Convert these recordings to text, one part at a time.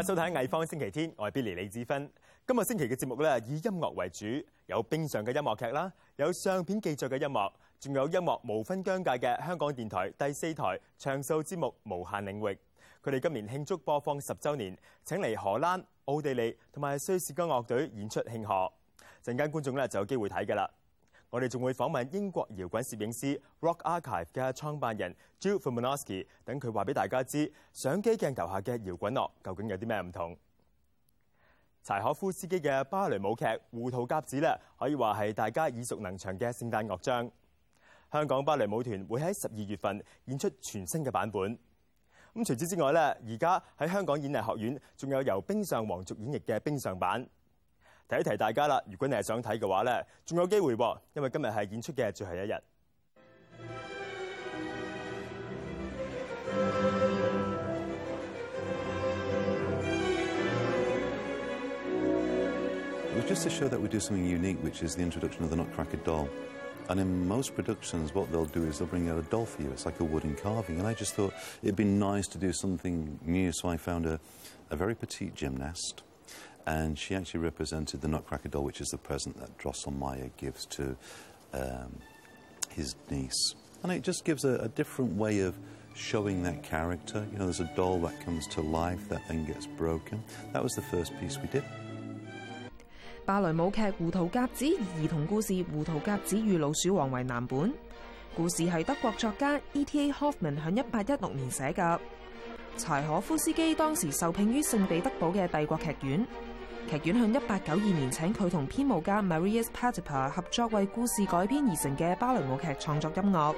家收睇《藝方星期天》，我係 Billy 李子芬。今日星期嘅節目咧，以音樂為主，有冰上嘅音樂劇啦，有相片記載嘅音樂，仲有音樂無分疆界嘅香港電台第四台長壽節目《無限領域》。佢哋今年慶祝播放十週年，請嚟荷蘭、奧地利同埋瑞士嘅樂隊演出慶賀。陣間觀眾咧就有機會睇㗎啦。我哋仲會訪問英國搖滾攝影師 Rock Archive 嘅創辦人 Jill Fumanowski，等佢話俾大家知相機鏡頭下嘅搖滾樂究竟有啲咩唔同。柴可夫斯基嘅芭蕾舞劇《胡桃夾子》咧，可以話係大家耳熟能詳嘅聖誕樂章。香港芭蕾舞團會喺十二月份演出全新嘅版本。咁除此之外咧，而家喺香港演藝學院仲有由冰上皇族演繹嘅冰上版。提一提大家啦，如果你系想睇嘅话咧，仲有机会喎，因为今日系演出嘅最后一日。It was just to show that we do something unique, which is the introduction of the Nutcracker doll. And in most productions, what they'll do is they'll bring out a doll for you. It's like a wooden carving. And I just thought it'd be nice to do something new. So I found a, a very petite gymnast. and she actually represented the Nutcracker doll, which is the present that Drosselmeyer gives to um, his niece. And it just gives a, a different way of showing that character. You know, there's a doll that comes to life that then gets broken. That was the first piece we did. 芭蕾舞劇《胡桃夾子》兒童故事《胡桃夾子與老鼠王》為藍本，故事係德國作家 E.T.A. Hoffmann 劇院向一八九二年請佢同編舞家 Marius p a t i p a 合作為故事改編而成嘅芭蕾舞劇創作音樂。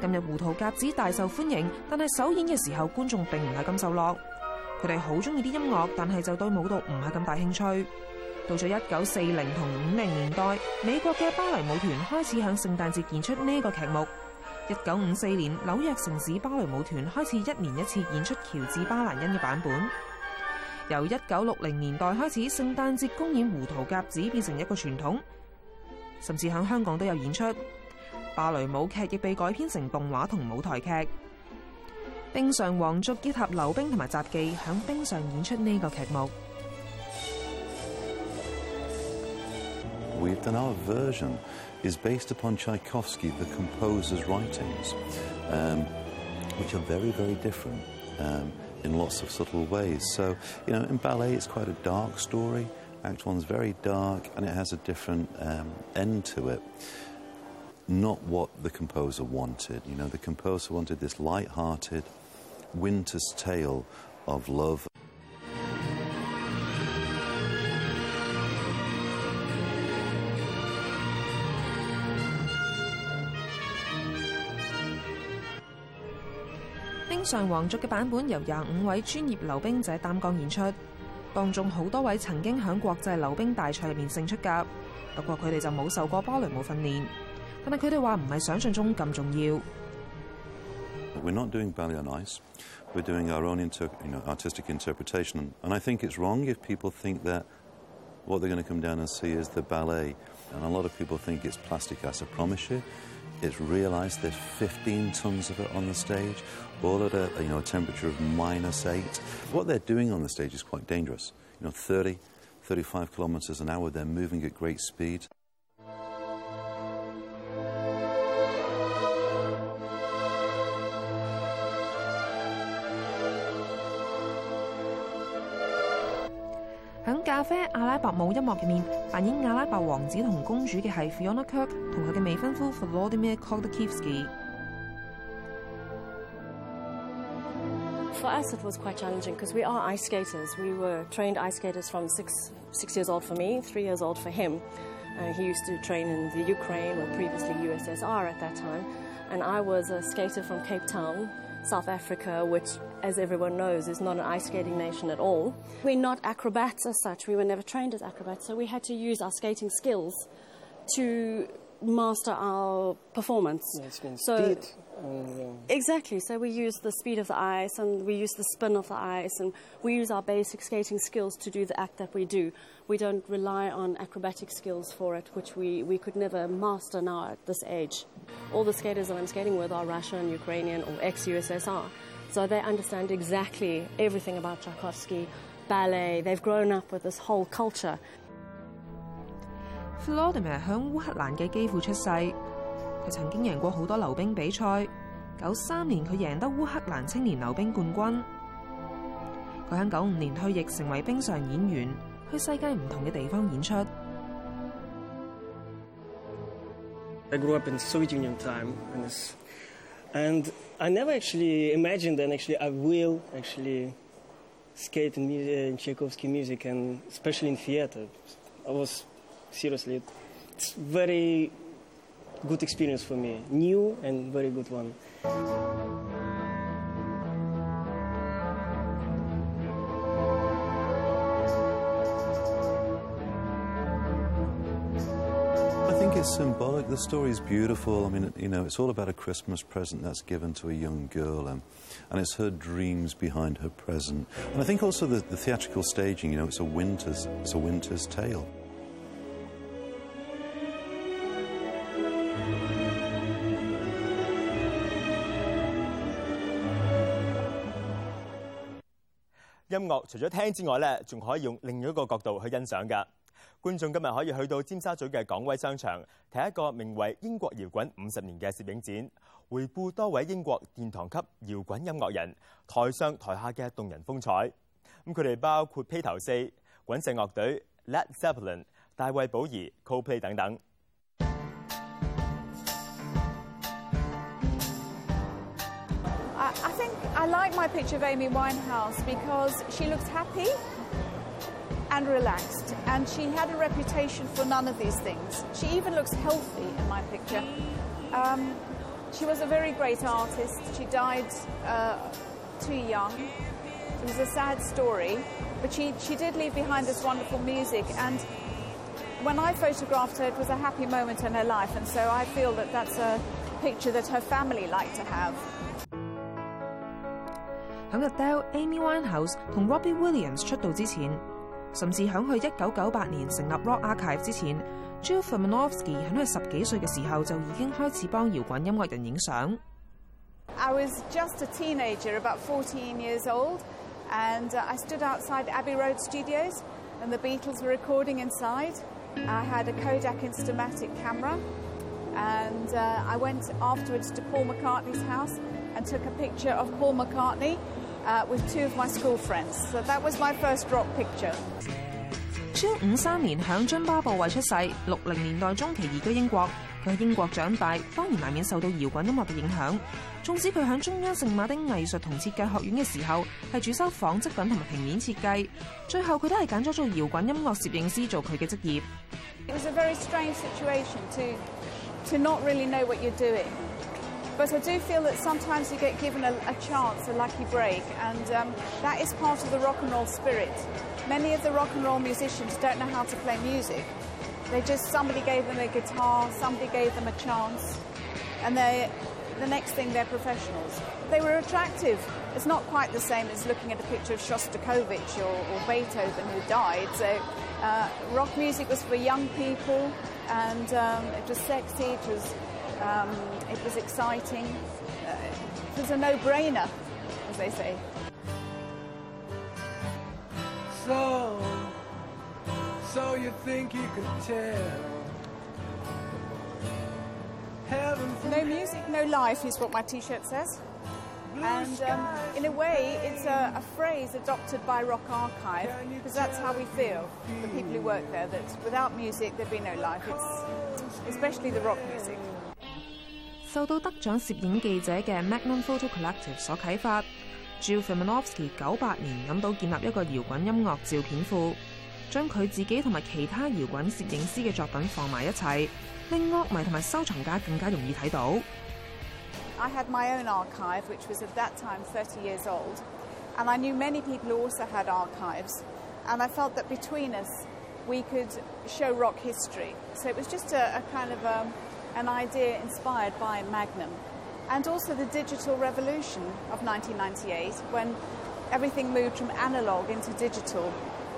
今日《胡桃夾子》大受歡迎，但係首演嘅時候觀眾並唔係咁受落。佢哋好中意啲音樂，但係就對舞蹈唔係咁大興趣。到咗一九四零同五零年代，美國嘅芭蕾舞團開始響聖誕節演出呢個劇目。一九五四年，紐約城市芭蕾舞團開始一年一次演出喬治巴蘭恩嘅版本。由一九六零年代開始，聖誕節公演《胡桃夾子》變成一個傳統，甚至響香港都有演出。芭蕾舞劇亦被改編成動畫同舞台劇。冰上皇族結合溜冰同埋雜技，響冰上演出呢個劇目。We've done our version is based upon Tchaikovsky, the composer's writings, um, which are very, very different um, in lots of subtle ways. So, you know, in ballet, it's quite a dark story. Act One's very dark, and it has a different um, end to it. Not what the composer wanted. You know, the composer wanted this light-hearted winter's tale of love. 上皇族嘅版本由廿五位專業溜冰者擔綱演出，當中好多位曾經響國際溜冰大賽入面勝出㗎。不過佢哋就冇受過芭蕾舞訓練，但係佢哋話唔係想象中咁重要。We're not doing ballet on ice. We're doing our own inter, you know, artistic interpretation. And I think it's wrong if people think that what they're going to come down and see is the ballet. And a lot of people think it's plastic ice. I promise you, it's realised. There's 15 tons of it on the stage, all at a, you know, a temperature of minus eight. What they're doing on the stage is quite dangerous. You know, 30, 35 kilometers an hour, they're moving at great speed. 拉伯舞音乐入面，扮演阿拉伯王子同公主嘅系 Fiona Kirk 同佢嘅未婚夫 Volodymyr Khodorkovsky。 For us, it was quite challenging because we are ice skaters. We were trained ice skaters from six, six years old for me, three years old for him. Uh, he used to train in the Ukraine or previously USSR at that time. And I was a skater from Cape Town, South Africa, which, as everyone knows, is not an ice skating nation at all. We're not acrobats as such. We were never trained as acrobats, so we had to use our skating skills to master our performance. Means So- speed. And, um, Exactly. So we use the speed of the ice and we use the spin of the ice and we use our basic skating skills to do the act that we do. We don't rely on acrobatic skills for it, which we, we could never master now at this age. All the skaters that I'm skating with are Russian, Ukrainian, or ex USSR. So they understand exactly everything about Tchaikovsky, ballet. They've grown up with this whole culture. Vladimir 響烏克蘭嘅基輔出世，佢曾經贏過好多溜冰比賽。九三年佢贏得烏克蘭青年溜冰冠軍。佢喺九五年退役成為冰上演員，去世界唔同嘅地方演出。I grew up in Soviet Union time, and, it's- and I never actually imagined that actually I will actually skate in, mu- in Tchaikovsky music, and especially in theater. I was seriously, it's very good experience for me, new and very good one. I think it's symbolic. The story is beautiful. I mean, you know, it's all about a Christmas present that's given to a young girl, um, and it's her dreams behind her present. And I think also the, the theatrical staging. You know, it's a winter's, it's a winter's tale. 音樂除咗聽之外咧，仲可以用另一個角度去欣賞㗎。觀眾今日可以去到尖沙咀嘅港威商場睇一個名為《英國搖滾五十年》嘅攝影展，回顧多位英國殿堂級搖滾音樂人台上台下嘅動人風采。咁佢哋包括披頭四、滾石樂隊、Led Zeppelin、大衛保兒、Coldplay 等等。I like my picture of Amy Winehouse because she looked happy and relaxed, and she had a reputation for none of these things. She even looks healthy in my picture. Um, she was a very great artist. She died uh, too young. It was a sad story, but she, she did leave behind this wonderful music. And when I photographed her, it was a happy moment in her life, and so I feel that that's a picture that her family like to have. 喺 Adele、Amy Winehouse 同 Robbie Williams 出道之前，甚至響佢一九九八年成立 Rock Archive 之前，Jill Furmanovsky 喺佢十幾歲嘅時候就已經開始幫搖滾音樂人影相。I was just a teenager, about 14 years old, and uh, I stood outside Abbey Road Studios, and the Beatles were recording inside. I had a Kodak Instamatic camera, and uh, I went afterwards to Paul McCartney's house and took a picture of Paul McCartney uh, with two of my school friends. So that was my first rock picture. Jill 五三年響津巴布韋出世，六零年代中期移居英國。佢喺英國長大，當然難免受到搖滾音樂嘅影響。縱使佢響中央聖馬丁藝術同設計學院嘅時候係主修紡織品同埋平面設計，最後佢都係揀咗做搖滾音樂攝影師做佢嘅職業。It was a very strange situation to, to not really know what you're doing. But I do feel that sometimes you get given a, a chance, a lucky break, and um, that is part of the rock and roll spirit. Many of the rock and roll musicians don't know how to play music. They just, somebody gave them a guitar, somebody gave them a chance, and they, the next thing they're professionals. They were attractive. It's not quite the same as looking at a picture of Shostakovich or, or Beethoven who died. So uh, rock music was for young people, and um, it was sexy. It was um, it was exciting. Uh, it was a no-brainer, as they say. So, so you think you could tell No music, no life is what my T-shirt says. And um, in a way, it's a, a phrase adopted by Rock Archive because that's how we feel, the people who work there, that without music there'd be no life. It's especially the rock music. 受到得獎攝影記者嘅 Magnum Photo Collective 所啟發，Jill Feminovsky 九八年諗到建立一個搖滾音樂照片庫，將佢自己同埋其他搖滾攝影師嘅作品放埋一齊，令樂迷同埋收藏家更加容易睇到。I had my own archive, which was at that time 30 years old, and I knew many people also had archives, and I felt that between us we could show rock history. So it was just a, a kind of um, an idea inspired by Magnum. And also the digital revolution of 1998, when everything moved from analog into digital,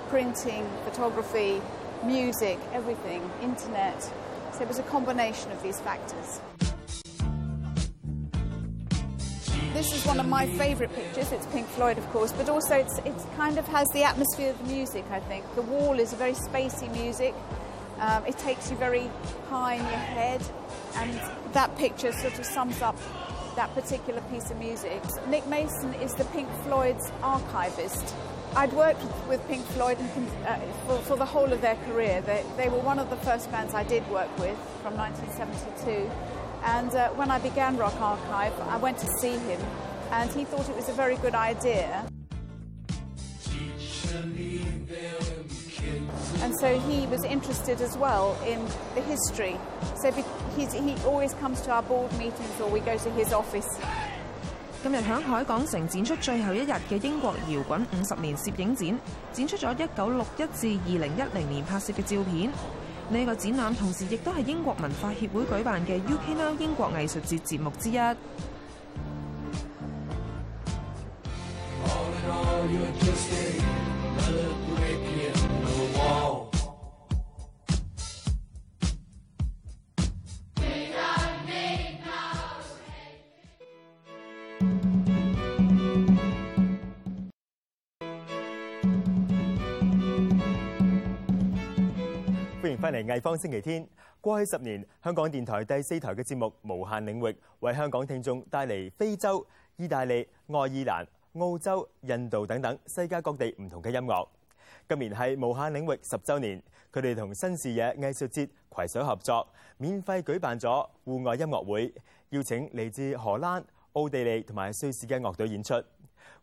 printing, photography, music, everything, internet. So it was a combination of these factors. this is one of my favourite pictures. It's Pink Floyd, of course, but also it kind of has the atmosphere of the music. I think the wall is a very spacey music. Um, it takes you very high in your head, and that picture sort of sums up that particular piece of music. Nick Mason is the Pink Floyd's archivist. I'd worked with Pink Floyd uh, for, for, the whole of their career. They, they, were one of the first bands I did work with from 1972. And uh, when I began Rock Archive, I went to see him, and he thought it was a very good idea. And so he was interested as well in the history. So he always comes to our board meetings or we go to his office. 今日喺海港城展出最後一日嘅英國搖滾五十年攝影展，展出咗一九六一至二零一零年拍攝嘅照片。呢、這個展覽同時亦都係英國文化協會舉辦嘅 UK Now 英國藝術節節目之一。歡翻嚟藝方星期天。過去十年，香港電台第四台嘅節目《無限領域》為香港聽眾帶嚟非洲、意大利、愛爾蘭、澳洲、印度等等世界各地唔同嘅音樂。今年係《無限領域》十週年，佢哋同新視野藝術節攜手合作，免費舉辦咗戶外音樂會，邀請嚟自荷蘭、奧地利同埋瑞士嘅樂隊演出。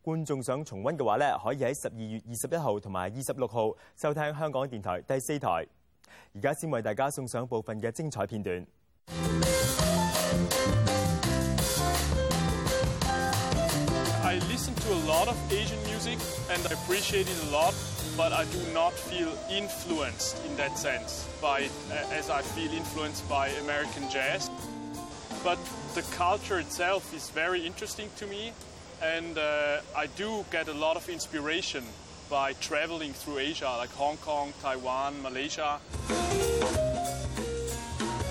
觀眾想重溫嘅話咧，可以喺十二月二十一號同埋二十六號收聽香港電台第四台。而家先为大家送上部分嘅精彩片段。 I listen to a lot of Asian music and I appreciate it a lot, but I do not feel influenced in that sense by as I feel influenced by American jazz. But the culture itself is very interesting to me, and uh, I do get a lot of inspiration by traveling through Asia, like Hong Kong, Taiwan, Malaysia.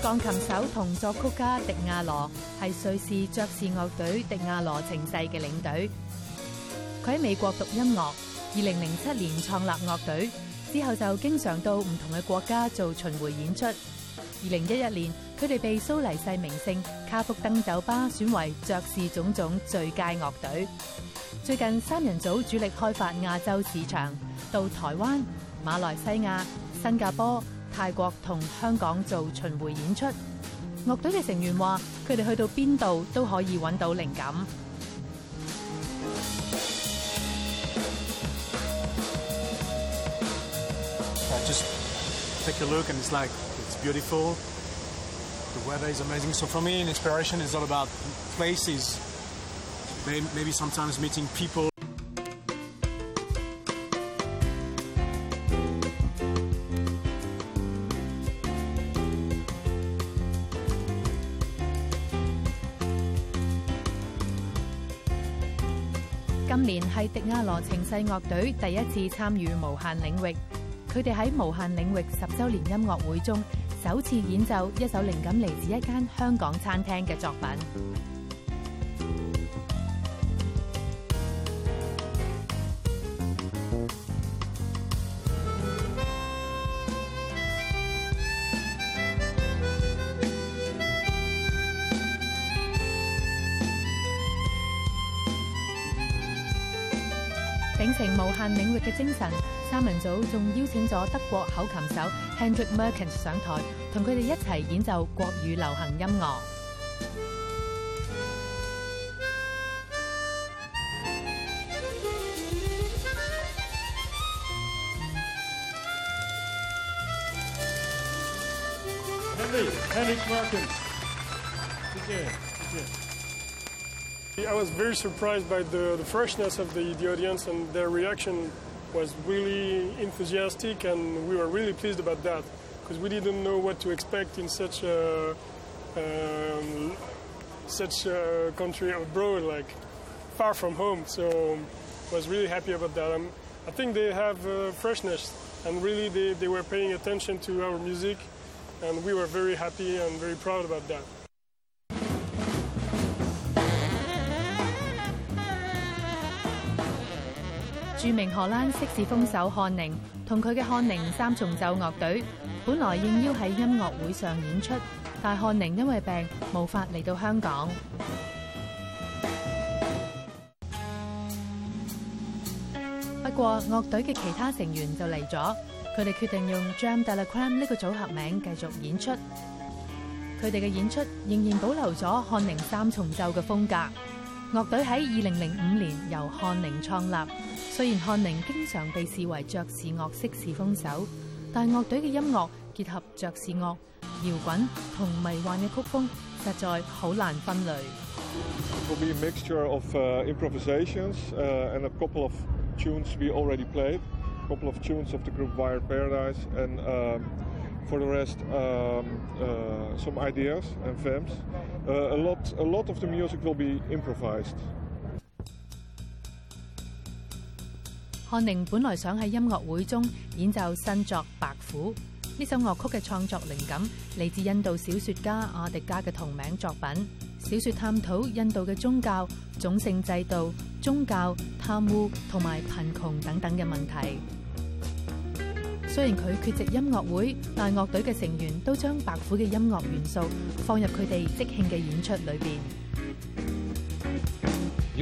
鋼琴手同作曲家迪亞羅係瑞士爵士樂隊迪亞羅情世嘅領隊。佢喺美國讀音樂，二零零七年創立樂隊，之後就經常到唔同嘅國家做巡迴演出。二零一一年，佢哋被蘇黎世名勝卡福登酒吧選為爵士種種最佳樂隊。最近三人組主力開發亞洲市場，到台灣、馬來西亞、新加坡、泰國同香港做巡迴演出。樂隊嘅成員話：佢哋去到邊度都可以揾到靈感。Just take a look and it's like it's beautiful. The weather is amazing. So for me, an inspiration is all about places. Maybe sometimes meeting people. 今年係迪亞羅情世樂隊第一次參與無限領域，佢哋喺無限領域十週年音樂會中首次演奏一首靈感嚟自一間香港餐廳嘅作品。秉承無限領域嘅精神，三人組仲邀請咗德國口琴手 Hendrik Merkens 上台，同佢哋一齊演奏國語流行音樂。Henry, Henrik Markens. I was very surprised by the, the freshness of the, the audience and their reaction was really enthusiastic and we were really pleased about that because we didn't know what to expect in such a um, such a country abroad like far from home. So was really happy about that. Um, I think they have uh, freshness and really they, they were paying attention to our music and we were very happy and very proud about that 著名荷蘭色士風手漢寧同佢嘅漢寧三重奏樂隊，本來應邀喺音樂會上演出，但漢寧因為病無法嚟到香港。不過樂隊嘅其他成員就嚟咗，佢哋決定用 Jam d e l a c r a m 呢個組合名繼續演出。佢哋嘅演出仍然保留咗漢寧三重奏嘅風格。樂隊喺二零零五年由漢寧創立，雖然漢寧經常被視為爵士樂色士風手，但樂隊嘅音樂結合爵士樂、搖滾同迷幻嘅曲風，實在好難分類。It will be a mixture of uh, improvisations uh, and a couple of tunes we already played, a couple of tunes of the group Wired Paradise, and um, for the rest, um, uh, some ideas and themes. Uh, a lot, a lot of the music will be improvised. 漢寧本來想喺音樂會中演奏新作《白虎》呢首樂曲嘅創作靈感嚟自印度小說家阿迪加嘅同名作品。小說探討印度嘅宗教、種姓制度、宗教、貪污同埋貧窮等等嘅問題。雖然佢缺席音樂會，但樂隊嘅成員都將白虎嘅音樂元素放入佢哋即興嘅演出裏邊。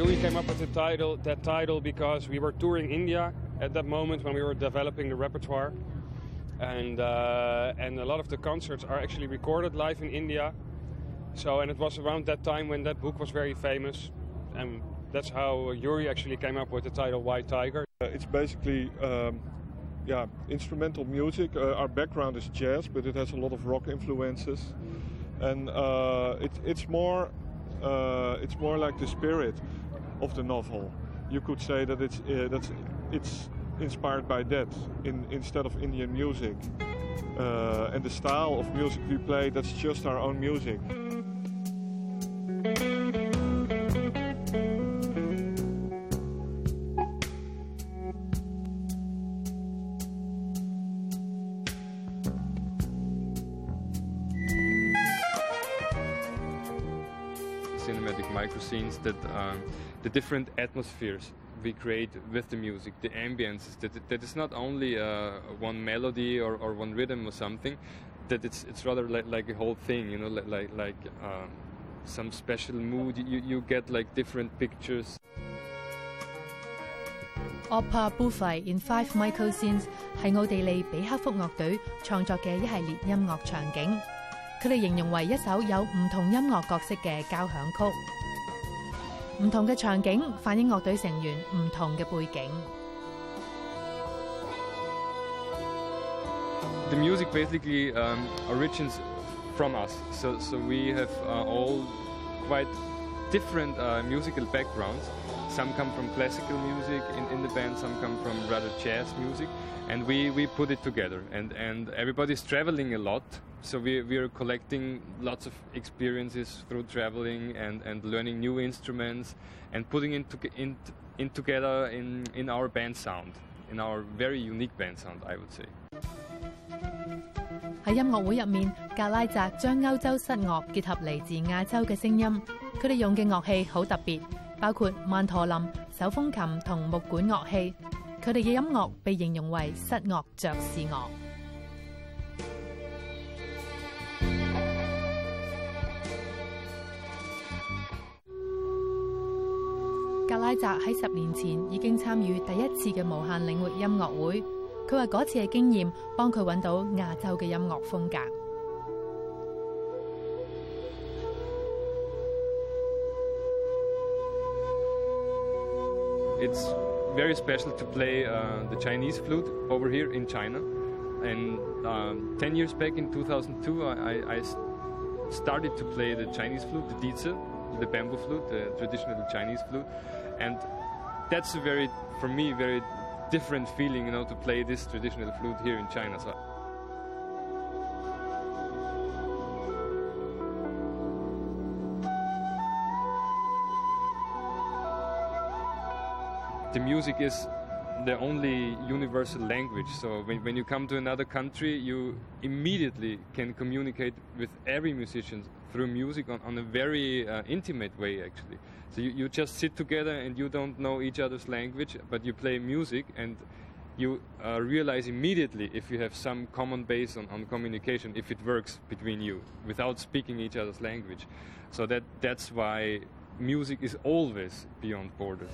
Yuri came up with the title, that title because we were touring India at that moment when we were developing the repertoire. And, uh, and a lot of the concerts are actually recorded live in India. So, and it was around that time when that book was very famous. And that's how Yuri actually came up with the title White Tiger. Uh, it's basically um, yeah, instrumental music. Uh, our background is jazz, but it has a lot of rock influences. And uh, it, it's, more, uh, it's more like the spirit of the novel. You could say that it's, uh, that's, it's inspired by that in, instead of Indian music. Uh, and the style of music we play, that's just our own music. cinematic micro scenes that um, the different atmospheres we create with the music, the ambiences, that, that it's not only uh, one melody or, or one rhythm or something, that it's, it's rather like, like a whole thing, you know, like, like, like um, some special mood. You, you get like different pictures. Opera Buffet in Five Micro Scenes 系奥地利比克福乐队创作嘅一系列音乐场景， 佢哋形容为一首有唔同音乐角色嘅交响曲。唔同嘅场景反映乐队成员唔同嘅背景。The music basically um, origins from us, so, so we have uh, all quite different uh, musical backgrounds. Some come from classical music in, in the band, some come from rather jazz music, and we, we put it together. And, and everybody's traveling a lot, so we, we are collecting lots of experiences through traveling and, and learning new instruments and putting it to, in, in together in, in our band sound, in our very unique band sound, I would say. 喺音乐会入面，格拉泽将欧洲室乐结合嚟自亚洲嘅声音， 佢哋用嘅樂器好特別，包括曼陀林、手風琴同木管樂器。佢哋嘅音樂被形容為室樂爵士樂。格拉泽喺十年前已經參與第一次嘅無限領域音樂會。佢話嗰次嘅經驗幫佢揾到亞洲嘅音樂風格。It's very special to play uh, the Chinese flute over here in China. And um, 10 years back in 2002, I, I, started to play the Chinese flute, the dizi, the bamboo flute, the traditional Chinese flute. And that's a very, for me, very different feeling, you know, to play this traditional flute here in China. So the music is the only universal language. So when, when you come to another country, you immediately can communicate with every musician through music on, on a very uh, intimate way, actually. So you, you just sit together and you don't know each other's language, but you play music and you uh, realize immediately if you have some common base on, on communication, if it works between you without speaking each other's language. So that, that's why music is always beyond borders.